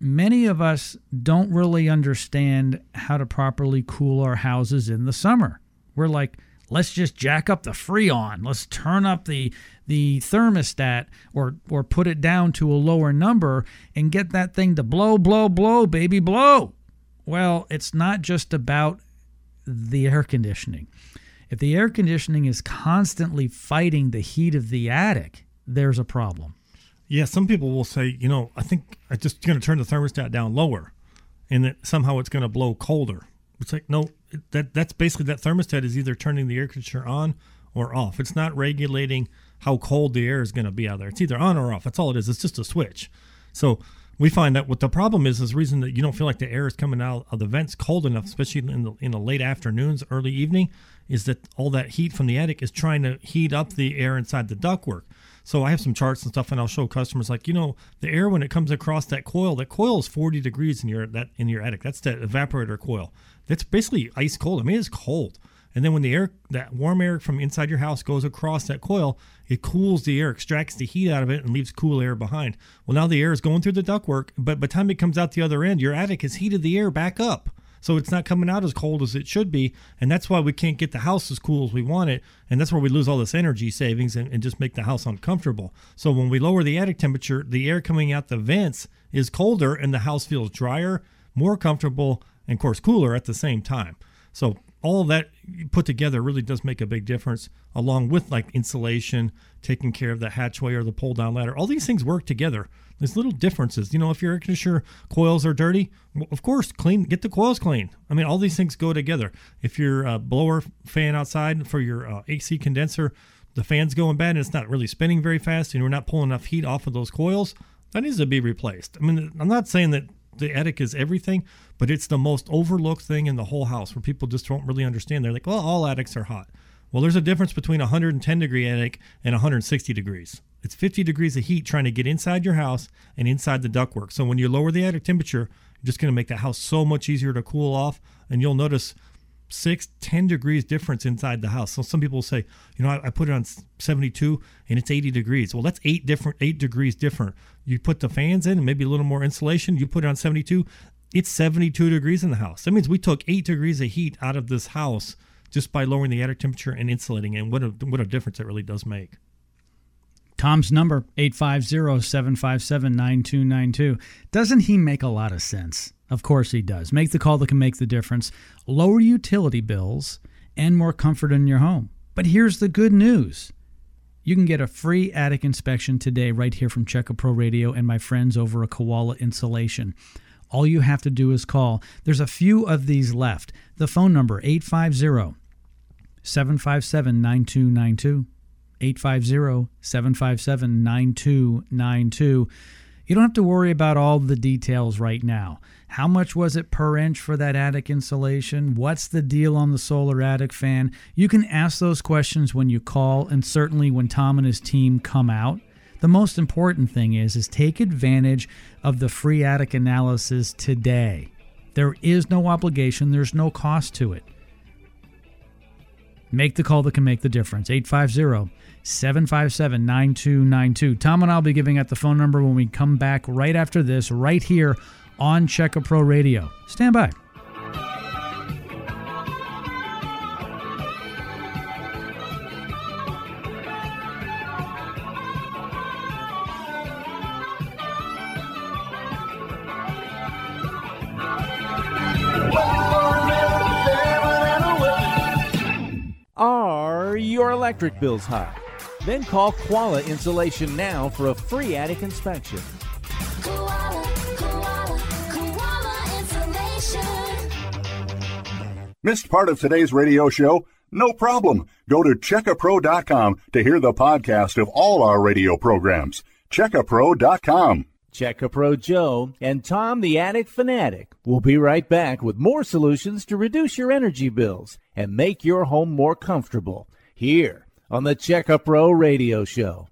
many of us don't really understand how to properly cool our houses in the summer. We're like, let's just jack up the freon. Let's turn up the the thermostat or or put it down to a lower number and get that thing to blow blow blow baby blow. Well, it's not just about the air conditioning. If the air conditioning is constantly fighting the heat of the attic, there's a problem. Yeah, some people will say, you know, I think I'm just going to turn the thermostat down lower, and that somehow it's going to blow colder. It's like no, that that's basically that thermostat is either turning the air conditioner on or off. It's not regulating how cold the air is going to be out there. It's either on or off. That's all it is. It's just a switch. So we find that what the problem is is the reason that you don't feel like the air is coming out of the vents cold enough, especially in the in the late afternoons, early evening, is that all that heat from the attic is trying to heat up the air inside the ductwork. So I have some charts and stuff, and I'll show customers like you know the air when it comes across that coil. That coil is 40 degrees in your that in your attic. That's that evaporator coil. That's basically ice cold. I mean, it's cold. And then when the air, that warm air from inside your house goes across that coil, it cools the air, extracts the heat out of it, and leaves cool air behind. Well, now the air is going through the ductwork, but by the time it comes out the other end, your attic has heated the air back up. So it's not coming out as cold as it should be. And that's why we can't get the house as cool as we want it. And that's where we lose all this energy savings and, and just make the house uncomfortable. So when we lower the attic temperature, the air coming out the vents is colder and the house feels drier, more comfortable, and of course cooler at the same time. So all that put together really does make a big difference along with like insulation taking care of the hatchway or the pull down ladder. All these things work together. There's little differences. You know if your air conditioner coils are dirty of course clean get the coils clean. I mean all these things go together. If your uh, blower fan outside for your uh, ac condenser the fan's going bad and it's not really spinning very fast and we're not pulling enough heat off of those coils that needs to be replaced. I mean i'm not saying that the attic is everything, but it's the most overlooked thing in the whole house where people just don't really understand. They're like, well, all attics are hot. Well, there's a difference between a 110 degree attic and 160 degrees. It's 50 degrees of heat trying to get inside your house and inside the ductwork. So when you lower the attic temperature, you're just going to make the house so much easier to cool off. And you'll notice six, 10 degrees difference inside the house. So some people say, you know, I, I put it on 72 and it's 80 degrees. Well, that's eight different, eight degrees different. You put the fans in and maybe a little more insulation. You put it on 72, it's 72 degrees in the house. That means we took eight degrees of heat out of this house just by lowering the attic temperature and insulating. And what a, what a difference it really does make. Tom's number, 850-757-9292. Doesn't he make a lot of sense? Of course he does. Make the call that can make the difference. Lower utility bills and more comfort in your home. But here's the good news. You can get a free attic inspection today right here from Check A Pro Radio and my friends over at Koala Insulation. All you have to do is call. There's a few of these left. The phone number 850 757 9292. 850-757-9292. You don't have to worry about all the details right now. How much was it per inch for that attic insulation? What's the deal on the solar attic fan? You can ask those questions when you call and certainly when Tom and his team come out. The most important thing is is take advantage of the free attic analysis today. There is no obligation, there's no cost to it. Make the call that can make the difference. 850 757 9292. Tom and I'll be giving out the phone number when we come back right after this, right here on Check A Pro Radio. Stand by. All electric bills high? Then call Koala Insulation now for a free attic inspection. Koala, koala, koala insulation. Missed part of today's radio show? No problem. Go to checkapro.com to hear the podcast of all our radio programs. Checkapro.com. Check-A-Pro Joe and Tom the Attic Fanatic will be right back with more solutions to reduce your energy bills and make your home more comfortable here on the Check-A-Pro Radio Show.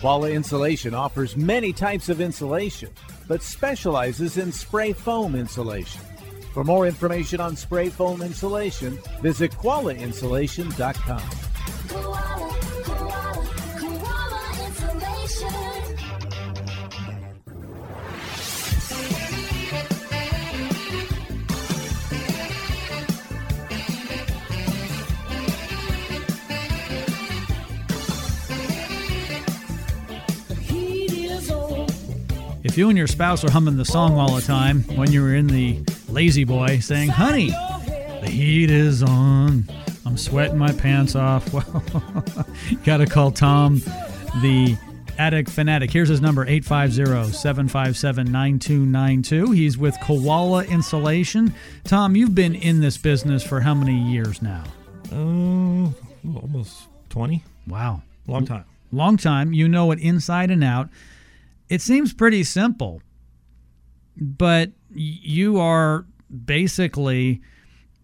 Koala Insulation offers many types of insulation, but specializes in spray foam insulation. For more information on spray foam insulation, visit koalainsulation.com. If you and your spouse are humming the song all the time when you were in the La-Z-Boy saying, Honey, the heat is on. I'm sweating my pants off. *laughs* Well, *laughs* got to call Tom, the attic fanatic. Here's his number 850 757 9292. He's with Koala Insulation. Tom, you've been in this business for how many years now? Uh, almost 20. Wow. Long time. long time. You know it inside and out. It seems pretty simple, but you are basically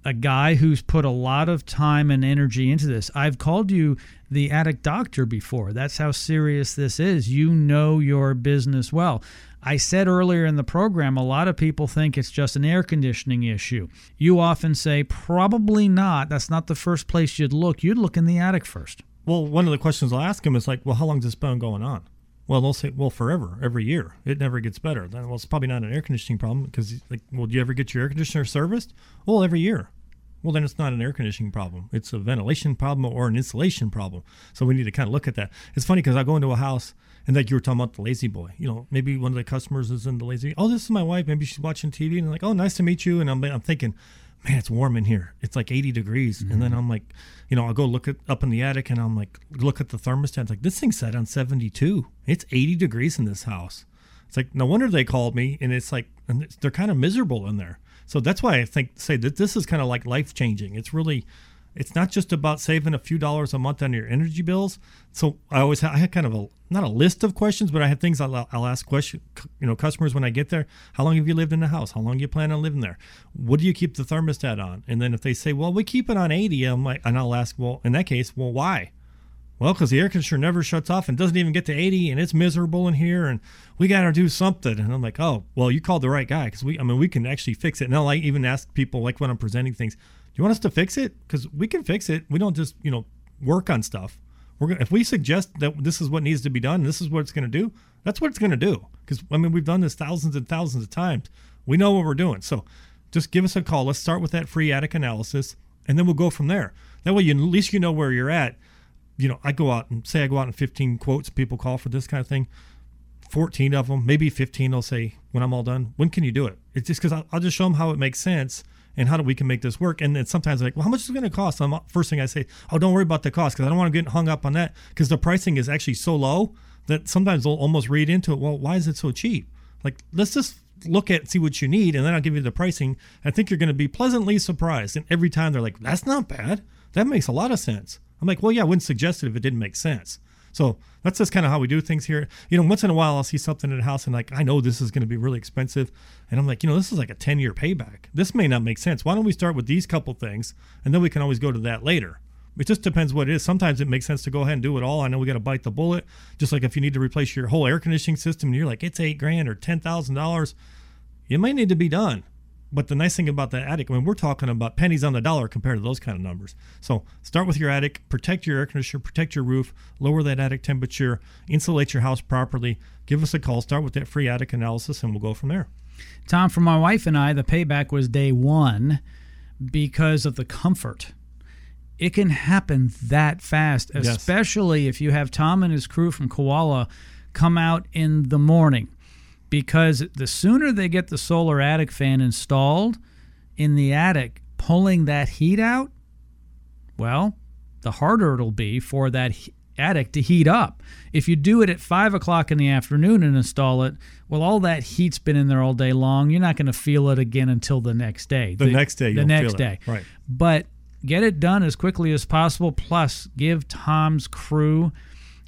a guy who's put a lot of time and energy into this. I've called you the attic doctor before. That's how serious this is. You know your business well. I said earlier in the program, a lot of people think it's just an air conditioning issue. You often say, probably not. That's not the first place you'd look. You'd look in the attic first. Well, one of the questions I'll ask him is like, well, how long has this been going on? Well, they'll say, well, forever, every year. It never gets better. Then, well, it's probably not an air conditioning problem because, like, well, do you ever get your air conditioner serviced? Well, every year. Well, then it's not an air conditioning problem. It's a ventilation problem or an insulation problem. So we need to kind of look at that. It's funny because I go into a house and like you were talking about the La-Z-Boy. You know, maybe one of the customers is in the lazy. Oh, this is my wife. Maybe she's watching TV and like, oh, nice to meet you. And I'm, I'm thinking, man, it's warm in here. It's like 80 degrees. And then mm-hmm. I'm like, you know, I'll go look at up in the attic and I'm like, look at the thermostat. It's like, this thing's set on 72. It's 80 degrees in this house. It's like, no wonder they called me. And it's like, and it's, they're kind of miserable in there. So that's why I think, say that this is kind of like life changing. It's really, it's not just about saving a few dollars a month on your energy bills. So I always I had kind of a not a list of questions, but I have things I'll, I'll ask question you know customers when I get there. How long have you lived in the house? How long do you plan on living there? What do you keep the thermostat on? And then if they say, well, we keep it on 80, I'm like, and I'll ask, well, in that case, well, why? Well, because the air conditioner never shuts off and doesn't even get to 80, and it's miserable in here, and we got to do something. And I'm like, oh, well, you called the right guy because we, I mean, we can actually fix it. And I'll like even ask people like when I'm presenting things, you want us to fix it? Because we can fix it. We don't just you know work on stuff. We're gonna, if we suggest that this is what needs to be done, this is what it's going to do. That's what it's going to do. Because I mean, we've done this thousands and thousands of times. We know what we're doing. So just give us a call. Let's start with that free attic analysis, and then we'll go from there. That way, you, at least you know where you're at. You know, I go out and say I go out and 15 quotes. People call for this kind of thing. 14 of them, maybe 15. They'll say when I'm all done, when can you do it? It's just because I'll, I'll just show them how it makes sense and how do we can make this work. And then sometimes like, well, how much is it going to cost? I'm, first thing I say, oh, don't worry about the cost because I don't want to get hung up on that because the pricing is actually so low that sometimes they'll almost read into it. Well, why is it so cheap? Like, let's just look at see what you need and then I'll give you the pricing. I think you're going to be pleasantly surprised. And every time they're like, that's not bad. That makes a lot of sense. I'm like, well, yeah, I wouldn't suggest it if it didn't make sense. So that's just kind of how we do things here. You know, once in a while I'll see something in the house and like I know this is going to be really expensive, and I'm like, you know, this is like a 10 year payback. This may not make sense. Why don't we start with these couple things, and then we can always go to that later. It just depends what it is. Sometimes it makes sense to go ahead and do it all. I know we got to bite the bullet. Just like if you need to replace your whole air conditioning system, and you're like, it's eight grand or ten thousand dollars, it may need to be done. But the nice thing about the attic, I mean, we're talking about pennies on the dollar compared to those kind of numbers. So start with your attic, protect your air conditioner, protect your roof, lower that attic temperature, insulate your house properly. Give us a call. Start with that free attic analysis, and we'll go from there. Tom, for my wife and I, the payback was day one because of the comfort. It can happen that fast, Yes. especially if you have Tom and his crew from Koala come out in the morning. Because the sooner they get the solar attic fan installed in the attic, pulling that heat out, well, the harder it'll be for that attic to heat up. If you do it at five o'clock in the afternoon and install it, well, all that heat's been in there all day long. You're not going to feel it again until the next day. The next day The next feel it. day. Right. But get it done as quickly as possible. Plus, give Tom's crew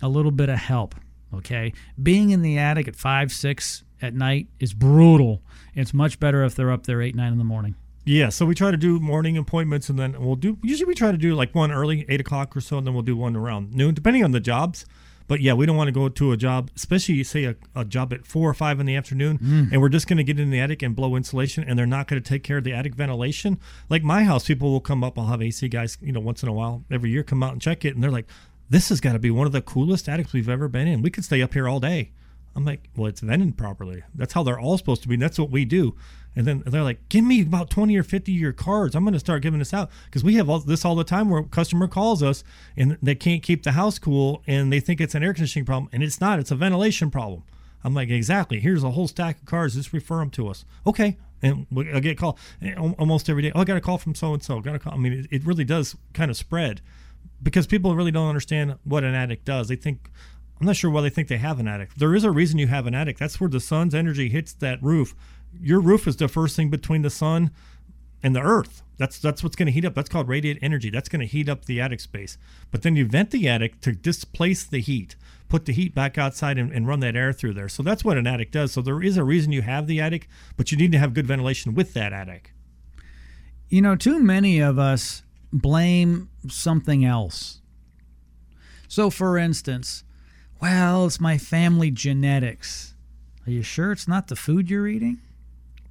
a little bit of help. Okay. Being in the attic at five, six at night is brutal. It's much better if they're up there eight, nine in the morning. Yeah, so we try to do morning appointments, and then we'll do. Usually, we try to do like one early, eight o'clock or so, and then we'll do one around noon, depending on the jobs. But yeah, we don't want to go to a job, especially say a, a job at four or five in the afternoon, mm. and we're just going to get in the attic and blow insulation, and they're not going to take care of the attic ventilation. Like my house, people will come up. I'll have AC guys, you know, once in a while, every year, come out and check it, and they're like, "This has got to be one of the coolest attics we've ever been in. We could stay up here all day." I'm like, well, it's vented properly. That's how they're all supposed to be. That's what we do. And then they're like, give me about 20 or 50 of your cards. I'm going to start giving this out because we have all this all the time where customer calls us and they can't keep the house cool and they think it's an air conditioning problem. And it's not, it's a ventilation problem. I'm like, exactly. Here's a whole stack of cards. Just refer them to us. Okay. And I get a call eh, almost every day. Oh, I got a call from so and so. Got a call. I mean, it, really does kind of spread because people really don't understand what an attic does. They think I'm not sure why they think they have an attic. There is a reason you have an attic. That's where the sun's energy hits that roof. Your roof is the first thing between the sun and the earth. That's that's what's going to heat up. That's called radiant energy. That's going to heat up the attic space. But then you vent the attic to displace the heat, put the heat back outside and, and run that air through there. So that's what an attic does. So there is a reason you have the attic, but you need to have good ventilation with that attic. You know, too many of us blame something else. So, for instance, well, it's my family genetics. Are you sure it's not the food you're eating?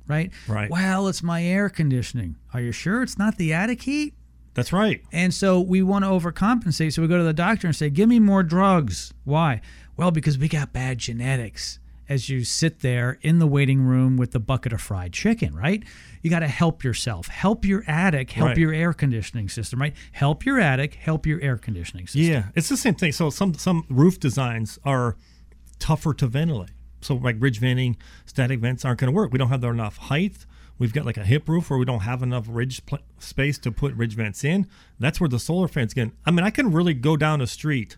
Right? Right. Well, it's my air conditioning. Are you sure it's not the attic heat? That's right. And so we want to overcompensate. So we go to the doctor and say, Give me more drugs. Why? Well, because we got bad genetics. As you sit there in the waiting room with the bucket of fried chicken, right? You got to help yourself. Help your attic, help Right. your air conditioning system, right? Help your attic, help your air conditioning system. Yeah, it's the same thing. So some some roof designs are tougher to ventilate. So like ridge venting, static vents aren't going to work. We don't have enough height. We've got like a hip roof where we don't have enough ridge pl- space to put ridge vents in. That's where the solar fans get. I mean, I can really go down a street.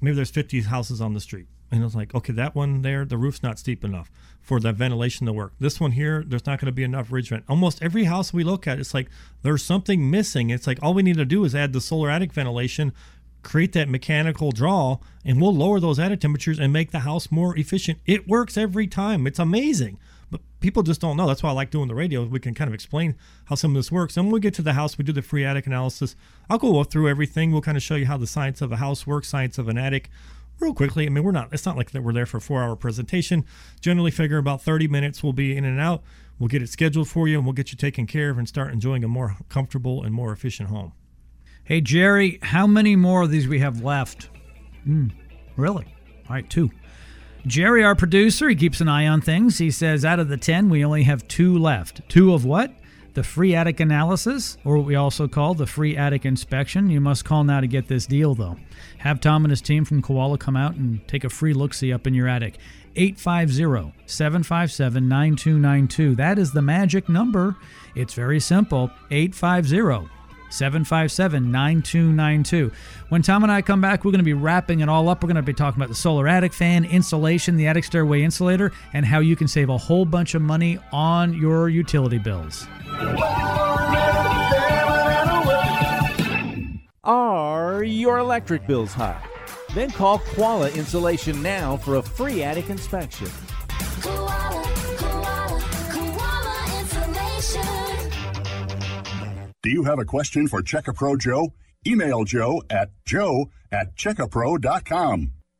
Maybe there's 50 houses on the street. And it's like, okay, that one there, the roof's not steep enough for the ventilation to work. This one here, there's not going to be enough ridge vent. Almost every house we look at, it's like there's something missing. It's like all we need to do is add the solar attic ventilation, create that mechanical draw, and we'll lower those attic temperatures and make the house more efficient. It works every time. It's amazing. But people just don't know. That's why I like doing the radio. We can kind of explain how some of this works. And when we get to the house, we do the free attic analysis. I'll go through everything. We'll kind of show you how the science of a house works, science of an attic, real quickly. I mean, we're not. It's not like that. We're there for a four-hour presentation. Generally, figure about 30 minutes. We'll be in and out. We'll get it scheduled for you, and we'll get you taken care of and start enjoying a more comfortable and more efficient home. Hey, Jerry, how many more of these we have left? Hmm, really? All right, two. Jerry, our producer, he keeps an eye on things. He says out of the 10, we only have two left. Two of what? The free attic analysis, or what we also call the free attic inspection. You must call now to get this deal, though. Have Tom and his team from Koala come out and take a free look see up in your attic. 850 757 9292. That is the magic number. It's very simple 850 757 9292. When Tom and I come back, we're going to be wrapping it all up. We're going to be talking about the solar attic fan, insulation, the attic stairway insulator, and how you can save a whole bunch of money on your utility bills. Are your electric bills high? Then call Koala Insulation now for a free attic inspection. Koala, koala, Do you have a question for Checkapro Joe? Email Joe at joe at checkapro.com.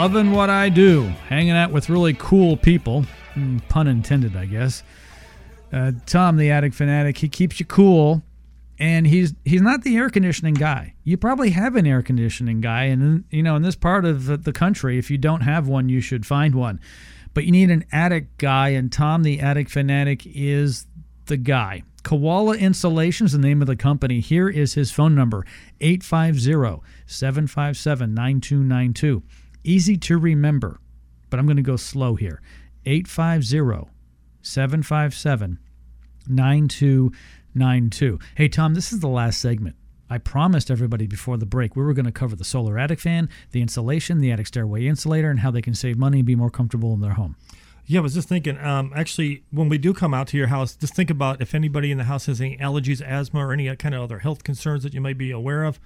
loving what I do, hanging out with really cool people. Mm, pun intended, I guess. Uh, Tom, the attic fanatic, he keeps you cool, and he's he's not the air conditioning guy. You probably have an air conditioning guy, and you know in this part of the country, if you don't have one, you should find one. But you need an attic guy, and Tom, the attic fanatic, is the guy. Koala Insulation is the name of the company. Here is his phone number 850 757 9292. Easy to remember, but I'm going to go slow here 850 757 9292. Hey, Tom, this is the last segment. I promised everybody before the break we were going to cover the solar attic fan, the insulation, the attic stairway insulator, and how they can save money and be more comfortable in their home. Yeah, I was just thinking. Um, actually, when we do come out to your house, just think about if anybody in the house has any allergies, asthma, or any kind of other health concerns that you might be aware of,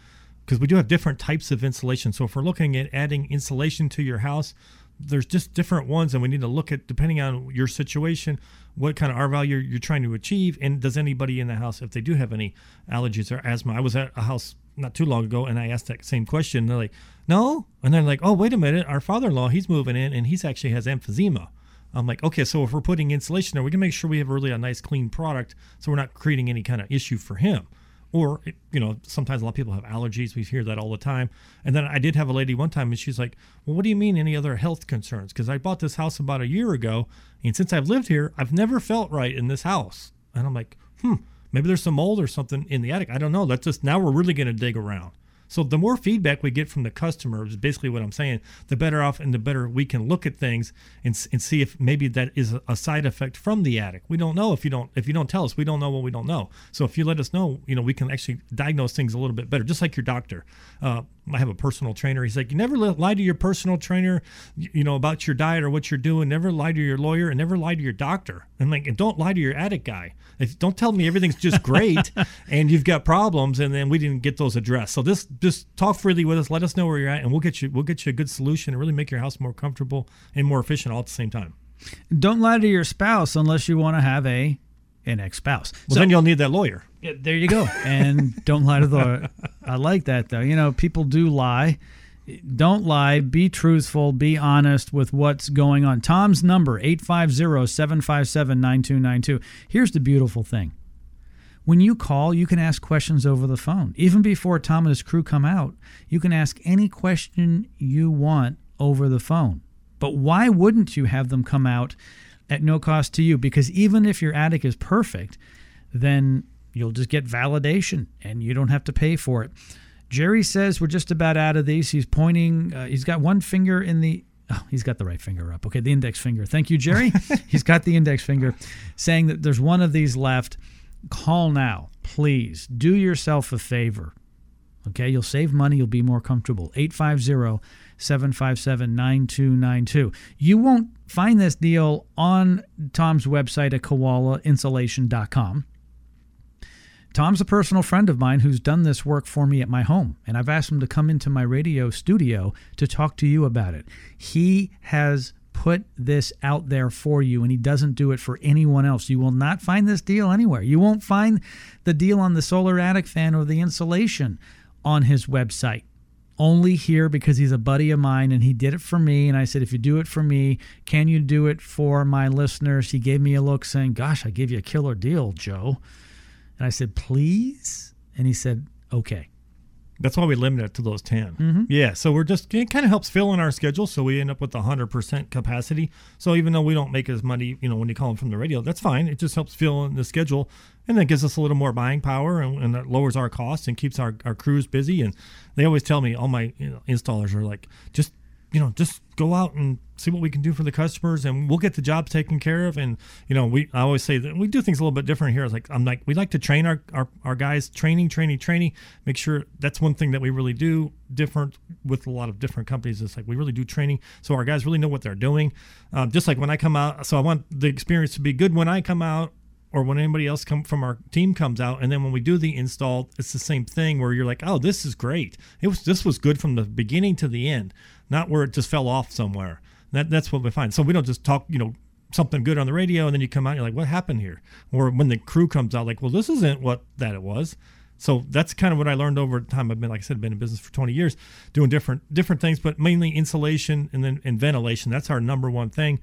because we do have different types of insulation. So if we're looking at adding insulation to your house, there's just different ones, and we need to look at depending on your situation, what kind of R value you're trying to achieve, and does anybody in the house, if they do have any allergies or asthma. I was at a house not too long ago, and I asked that same question. They're like, "No," and they're like, "Oh, wait a minute, our father-in-law, he's moving in, and he's actually has emphysema." I'm like, okay, so if we're putting insulation there, we can make sure we have really a nice clean product, so we're not creating any kind of issue for him. Or, you know, sometimes a lot of people have allergies. We hear that all the time. And then I did have a lady one time, and she's like, well, what do you mean any other health concerns? Because I bought this house about a year ago, and since I've lived here, I've never felt right in this house. And I'm like, hmm, maybe there's some mold or something in the attic. I don't know. let's just now we're really going to dig around. So the more feedback we get from the customer is basically what I'm saying. The better off and the better we can look at things and, and see if maybe that is a- side effect from the attic. We don't know if you don't if you don't tell us. We don't know what we don't know. So if you let us know, you know we can actually diagnose things a little bit better. Just like your doctor. Uh, I have a personal trainer. He's like, you never lie to your personal trainer, you know, about your diet or what you're doing. Never lie to your lawyer and never lie to your doctor. And like, and don't lie to your attic guy. If, don't tell me everything's just great *laughs* and you've got problems and then we didn't get those addressed. So this just talk freely with us. Let us know where you're at and we'll get you we'll get you a good solution and really make your house more comfortable and more efficient all at the same time. Don't lie to your spouse unless you want to have a an ex-spouse. Well, then you'll need that lawyer. Yeah, there you go. And don't lie to the. *laughs* I like that though. You know, people do lie. Don't lie. Be truthful. Be honest with what's going on. Tom's number 850-757-9292. Here's the beautiful thing. When you call, you can ask questions over the phone. Even before Tom and his crew come out, you can ask any question you want over the phone. But why wouldn't you have them come out at no cost to you? Because even if your attic is perfect, then you'll just get validation and you don't have to pay for it. Jerry says we're just about out of these. He's pointing, uh, he's got one finger in the. Oh, he's got the right finger up. Okay, the index finger. Thank you, Jerry. *laughs* he's got the index finger saying that there's one of these left. Call now, please. Do yourself a favor. Okay, you'll save money, you'll be more comfortable. 850 757 9292. You won't find this deal on Tom's website at koalainsulation.com. Tom's a personal friend of mine who's done this work for me at my home, and I've asked him to come into my radio studio to talk to you about it. He has put this out there for you, and he doesn't do it for anyone else. You will not find this deal anywhere. You won't find the deal on the solar attic fan or the insulation on his website. Only here because he's a buddy of mine and he did it for me. And I said, if you do it for me, can you do it for my listeners? He gave me a look saying, Gosh, I gave you a killer deal, Joe. And I said, Please? And he said, Okay. That's why we limit it to those 10. Mm-hmm. Yeah. So we're just, it kind of helps fill in our schedule. So we end up with 100% capacity. So even though we don't make as money, you know, when you call them from the radio, that's fine. It just helps fill in the schedule and that gives us a little more buying power and, and that lowers our costs and keeps our, our crews busy. And they always tell me, all my you know, installers are like, just, you know, just go out and see what we can do for the customers and we'll get the jobs taken care of. And, you know, we, I always say that we do things a little bit different here. It's like, I'm like, we like to train our, our, our guys training, training, training, make sure that's one thing that we really do different with a lot of different companies. It's like, we really do training. So our guys really know what they're doing. Um, just like when I come out. So I want the experience to be good when I come out or when anybody else come from our team comes out and then when we do the install it's the same thing where you're like oh this is great it was this was good from the beginning to the end not where it just fell off somewhere that that's what we find so we don't just talk you know something good on the radio and then you come out you're like what happened here or when the crew comes out like well this isn't what that it was So that's kind of what I learned over time. I've been, like I said, been in business for 20 years, doing different different things, but mainly insulation and then and ventilation. That's our number one thing.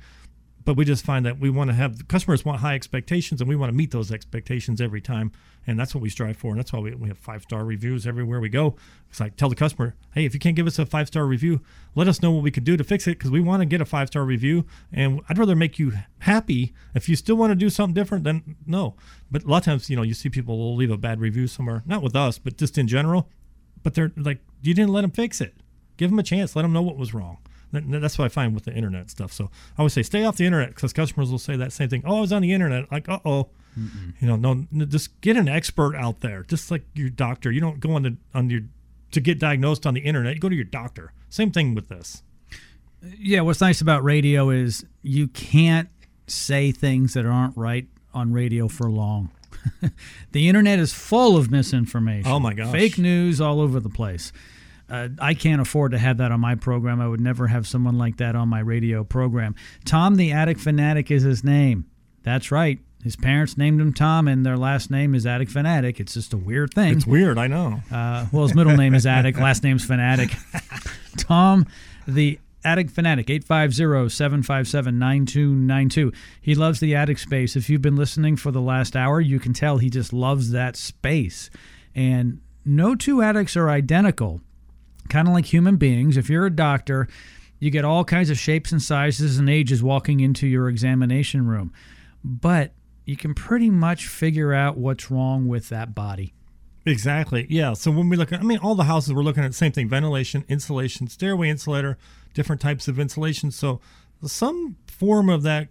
But we just find that we want to have customers want high expectations, and we want to meet those expectations every time, and that's what we strive for. And that's why we, we have five star reviews everywhere we go. It's like tell the customer, hey, if you can't give us a five star review, let us know what we could do to fix it because we want to get a five star review, and I'd rather make you happy. If you still want to do something different, then no. But a lot of times, you know, you see people will leave a bad review somewhere, not with us, but just in general. But they're like, you didn't let them fix it. Give them a chance. Let them know what was wrong. That- That's what I find with the internet stuff. So I always say, stay off the internet because customers will say that same thing. Oh, I was on the internet. Like, uh oh. You know, no, no, just get an expert out there, just like your doctor. You don't go on the on your to get diagnosed on the internet. You go to your doctor. Same thing with this. Yeah, what's nice about radio is you can't say things that aren't right on radio for long. *laughs* the internet is full of misinformation. Oh, my gosh. Fake news all over the place. Uh, I can't afford to have that on my program. I would never have someone like that on my radio program. Tom the Attic Fanatic is his name. That's right. His parents named him Tom, and their last name is Attic Fanatic. It's just a weird thing. It's weird. I know. Uh, well, his middle name is Attic, last name's Fanatic. *laughs* Tom, the Attic Fanatic, 850-757-9292. He loves the attic space. If you've been listening for the last hour, you can tell he just loves that space. And no two attics are identical. Kind of like human beings. If you're a doctor, you get all kinds of shapes and sizes and ages walking into your examination room. But you can pretty much figure out what's wrong with that body. Exactly. Yeah. So when we look at, I mean, all the houses we're looking at the same thing: ventilation, insulation, stairway insulator, different types of insulation. So some form of that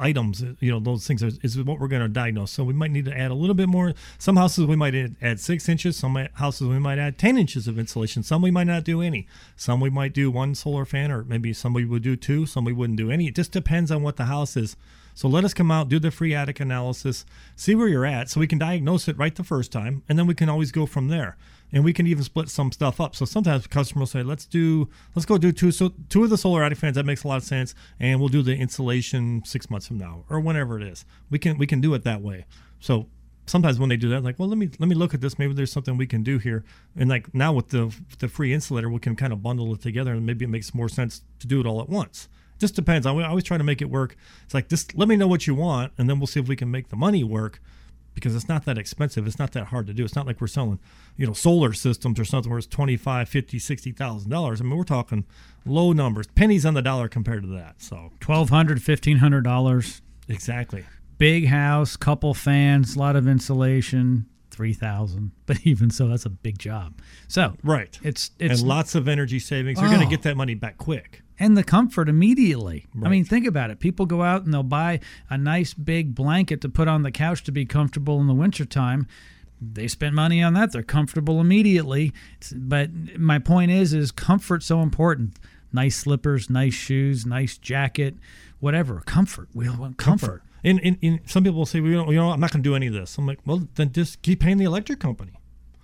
items, uh, you know, those things is, is what we're going to diagnose. So we might need to add a little bit more. Some houses we might add, add six inches. Some houses we might add ten inches of insulation. Some we might not do any. Some we might do one solar fan, or maybe some we would do two. Some we wouldn't do any. It just depends on what the house is. So let us come out, do the free attic analysis, see where you're at, so we can diagnose it right the first time, and then we can always go from there. And we can even split some stuff up. So sometimes customers say, "Let's do, let's go do two, so two of the solar attic fans." That makes a lot of sense, and we'll do the insulation six months from now, or whenever it is. We can we can do it that way. So sometimes when they do that, like, well, let me let me look at this. Maybe there's something we can do here. And like now with the the free insulator, we can kind of bundle it together, and maybe it makes more sense to do it all at once. Just depends. I always try to make it work. It's like just let me know what you want, and then we'll see if we can make the money work. Because it's not that expensive. It's not that hard to do. It's not like we're selling, you know, solar systems or something where it's 25, 50, 60,000 dollars. I mean, we're talking low numbers, pennies on the dollar compared to that. So $1,200, $1,500. exactly. big house, couple fans, a lot of insulation, three thousand. *laughs* But even so, that's a big job. So Right. it's it's and lots of energy savings. You're going Oh. to get that money back quick. and the comfort immediately. I mean, think about it. People go out and they'll buy a nice big blanket to put on the couch to be comfortable in the wintertime. They spend money on that. They're comfortable immediately. But my point is, is comfort so important. Nice slippers, nice shoes, nice jacket, whatever. Comfort. We all want comfort. And, and, and some people will say, well, you know, I'm not going to do any of this. I'm like, well, then just keep paying the electric company.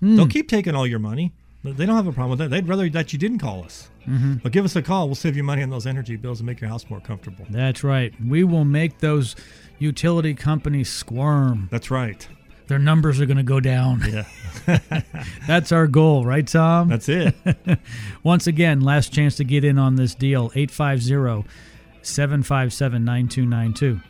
Hmm. They'll keep taking all your money. They don't have a problem with that. They'd rather that you didn't call us. Mm-hmm. But give us a call. We'll save you money on those energy bills and make your house more comfortable. That's right. We will make those utility companies squirm. That's right. Their numbers are going to go down. Yeah, *laughs* That's our goal, right, Tom? that's it. *laughs* Once again, last chance to get in on this deal 850 757 9292.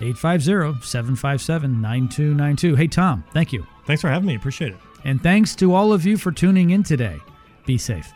850 757 9292. Hey, Tom, thank you. Thanks for having me. Appreciate it. And thanks to all of you for tuning in today. Be safe.